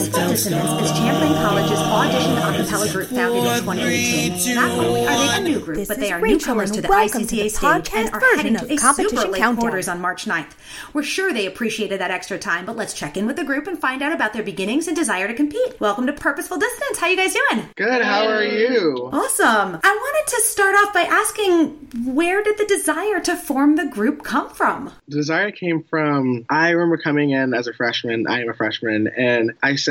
Purposeful Dissonance is Champlain College's audition a cappella group founded in 2018. Not only are they a new group, This but they are Rachel, newcomers to the welcome ICCA to the stage and podcast are heading to of a Competition super late Countdown. quarters on March 9th. We're sure they appreciated that extra time, but let's check in with the group and find out about their beginnings and desire to compete. Welcome to Purposeful Dissonance. How you guys doing? Good. How are you? Awesome. I wanted to start off by asking where did the desire to form the group come from? The desire came from I remember coming in as a freshman. I am a freshman, and I said,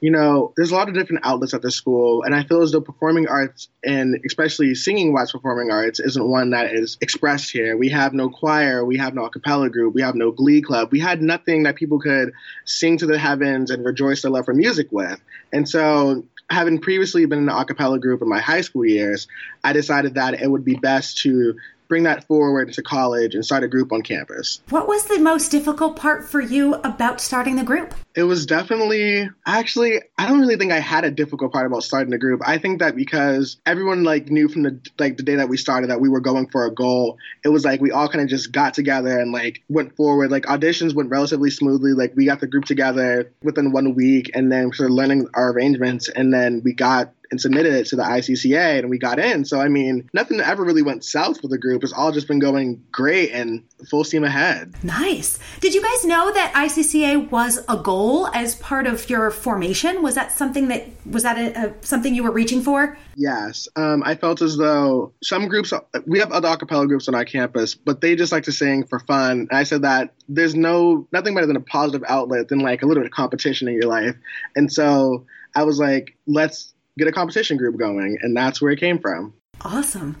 you know, there's a lot of different outlets at the school, and I feel as though performing arts and especially singing wise performing arts isn't one that is expressed here. We have no choir, we have no a cappella group, we have no glee club. We had nothing that people could sing to the heavens and rejoice their love for music with. And so having previously been in an a cappella group in my high school years, I decided that it would be best to bring that forward into college and start a group on campus. What was the most difficult part for you about starting the group? It was definitely actually I don't really think I had a difficult part about starting the group. I think that because everyone like knew from the like the day that we started that we were going for a goal, it was like we all kind of just got together and like went forward. Like auditions went relatively smoothly. Like we got the group together within one week and then started learning our arrangements and then we got and submitted it to the ICCA and we got in. So I mean, nothing ever really went south for the group. It's all just been going great and full steam ahead. Nice. Did you guys know that ICCA was a goal as part of your formation? Was that something that was that a, a, something you were reaching for? Yes, um, I felt as though some groups we have other acapella groups on our campus, but they just like to sing for fun. And I said that there's no nothing better than a positive outlet than like a little bit of competition in your life, and so I was like, let's get a competition group going, and that's where it came from. Awesome.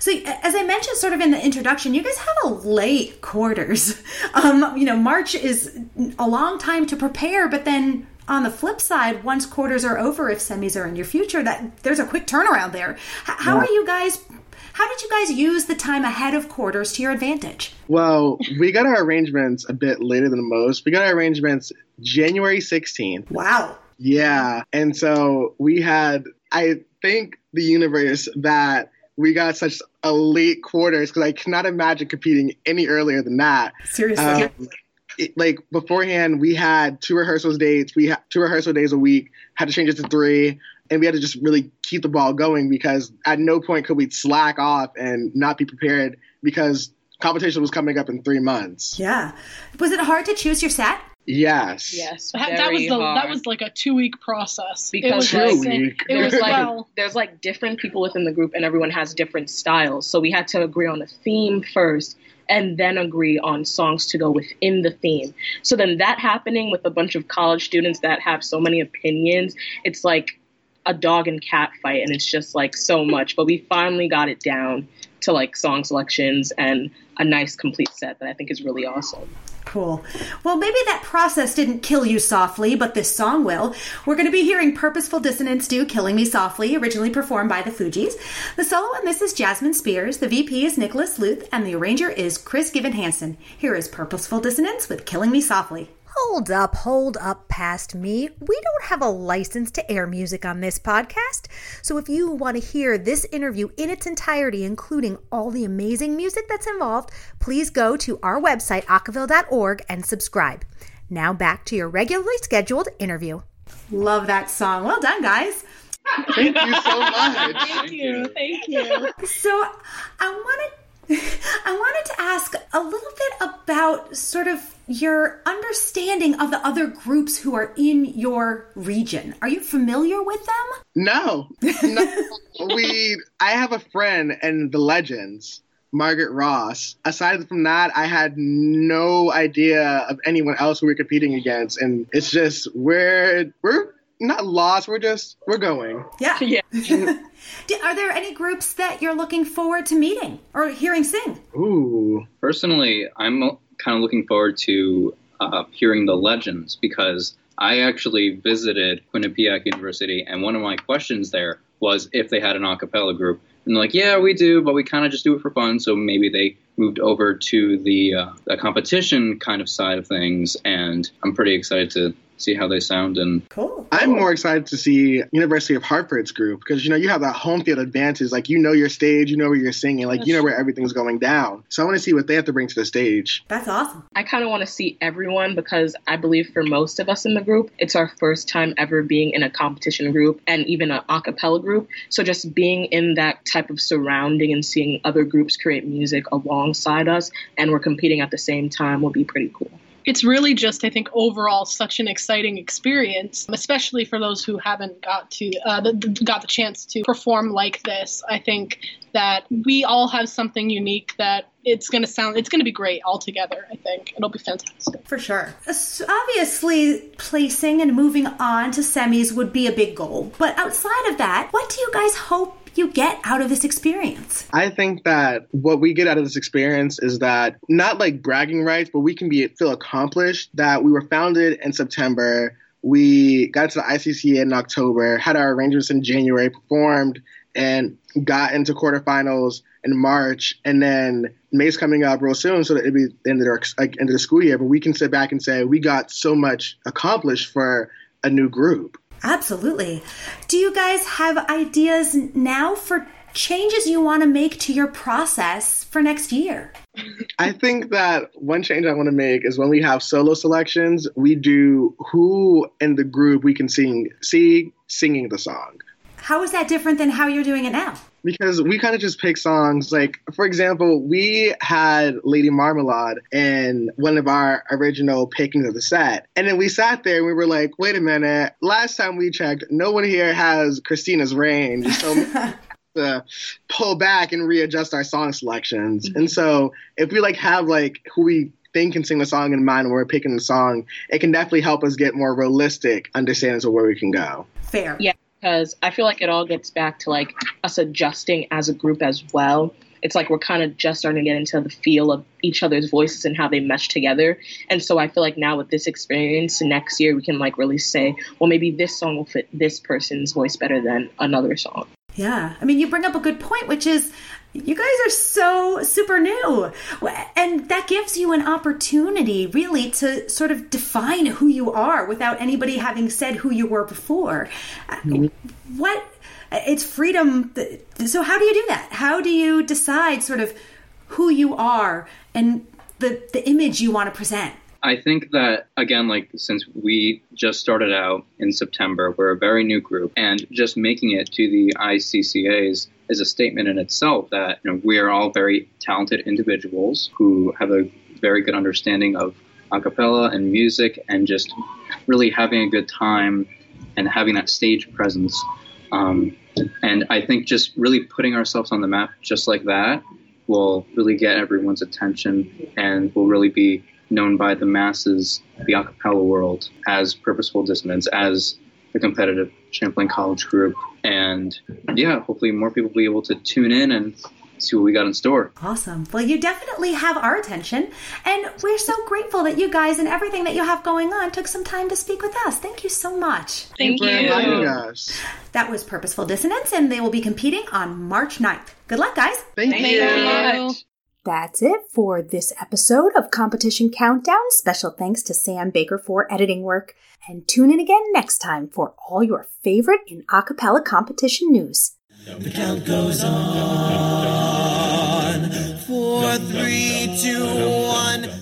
So, as I mentioned sort of in the introduction, you guys have a late quarters. Um, you know, March is a long time to prepare, but then on the flip side, once quarters are over, if semis are in your future, that there's a quick turnaround there. How Yeah. are you guys? How did you guys use the time ahead of quarters to your advantage? Well, we got our arrangements a bit later than most. We got our arrangements January 16th. Wow. Yeah. And so we had, I think, the universe that we got such a late quarters because I cannot imagine competing any earlier than that. Seriously. Um, it, like beforehand, we had two rehearsals dates. We had two rehearsal days a week. Had to change it to three, and we had to just really keep the ball going because at no point could we slack off and not be prepared because competition was coming up in three months. yeah. Was it hard to choose your set? Yes. Yes, That, that was the hard. that was like a two week process. Because, it was like, week. It was like well, there's like different people within the group and everyone has different styles. So we had to agree on a theme first and then agree on songs to go within the theme. So then that happening with a bunch of college students that have so many opinions, it's like a dog and cat fight and it's just like so much. But we finally got it down to like song selections and a nice complete set that I think is really awesome. Cool. Well, maybe that process didn't kill you softly, but this song will. We're going to be hearing Purposeful Dissonance do Killing Me Softly, originally performed by the Fugees. The solo on this is Jasmine Spears, the VP is Nicholas Luth, and the arranger is Chris Given Hansen. Here is Purposeful Dissonance with Killing Me Softly. Hold up, hold up past me. We don't have a license to air music on this podcast. So if you want to hear this interview in its entirety, including all the amazing music that's involved, please go to our website, acaville.org, and subscribe. Now back to your regularly scheduled interview. Love that song. Well done, guys. Thank you so much. thank you, thank you. So I wanted I wanted to ask a little bit about sort of your understanding of the other groups who are in your region. Are you familiar with them? No, no. we. I have a friend in the Legends, Margaret Ross. Aside from that, I had no idea of anyone else who we're competing against, and it's just we're we're not lost. We're just we're going. Yeah. Yeah. Are there any groups that you're looking forward to meeting or hearing sing? Ooh, Personally, I'm kind of looking forward to uh, hearing the legends because I actually visited Quinnipiac University, and one of my questions there was if they had an a cappella group. And they're like, yeah, we do, but we kind of just do it for fun. So maybe they moved over to the, uh, the competition kind of side of things, and I'm pretty excited to see how they sound. And Cool. I'm more excited to see University of Hartford's group because you know you have that home field advantage. Like you know your stage, you know where you're singing, like you know where everything's going down. So I want to see what they have to bring to the stage. That's awesome. I kind of want to see everyone because I believe for most of us in the group, it's our first time ever being in a competition group and even an a cappella group. So just being in that type of surrounding and seeing other groups create music alongside us and we're competing at the same time will be pretty cool. It's really just, I think, overall such an exciting experience, especially for those who haven't got to uh, the, the- got the chance to perform like this. I think that we all have something unique that it's going to sound, it's going to be great all together. I think it'll be fantastic. For sure. Obviously, placing and moving on to semis would be a big goal. But outside of that, what do you guys hope you get out of this experience? I think that what we get out of this experience is that not like bragging rights, but we can be feel accomplished. That we were founded in September. We got to the ICCA in October, had our arrangements in January, performed, and got into quarterfinals in March. And then May's coming up real soon, so that it'll be the end of, our, like, end of the school year. But we can sit back and say we got so much accomplished for a new group. Absolutely. Do you guys have ideas now for changes you want to make to your process for next year? I think that one change I want to make is when we have solo selections, we do who in the group we can sing see singing the song. How is that different than how you're doing it now? Because we kind of just pick songs. Like, for example, we had Lady Marmalade in one of our original pickings of the set. And then we sat there and we were like, wait a minute, last time we checked, no one here has Christina's range. So to pull back and readjust our song selections. And so if we like have like who we think can sing the song in mind when we're picking the song, it can definitely help us get more realistic understandings of where we can go. Fair. Yeah, because I feel like it all gets back to like us adjusting as a group as well. It's like we're kind of just starting to get into the feel of each other's voices and how they mesh together. And so I feel like now with this experience, next year we can like really say, well, maybe this song will fit this person's voice better than another song. Yeah. I mean, you bring up a good point, which is you guys are so super new. And that gives you an opportunity, really, to sort of define who you are without anybody having said who you were before. Mm-hmm. What? It's freedom. So, how do you do that? How do you decide sort of who you are and the, the image you want to present? I think that again, like since we just started out in September, we're a very new group, and just making it to the ICCAs is a statement in itself that you know, we are all very talented individuals who have a very good understanding of a cappella and music, and just really having a good time and having that stage presence. Um, and I think just really putting ourselves on the map just like that will really get everyone's attention and will really be known by the masses, the a cappella world, as Purposeful Dissonance, as the competitive Champlain College group. And yeah, hopefully more people will be able to tune in and see what we got in store. Awesome. Well, you definitely have our attention, and we're so grateful that you guys and everything that you have going on took some time to speak with us. Thank you so much. Thank for inviting you. us. That was Purposeful Dissonance, and they will be competing on March 9th. Good luck, guys. Thank, Thank you. you very much. That's it for this episode of Competition Countdown. Special thanks to Sam Baker for editing work. And tune in again next time for all your favorite in a cappella competition news. The count goes on. Four, three, two, one.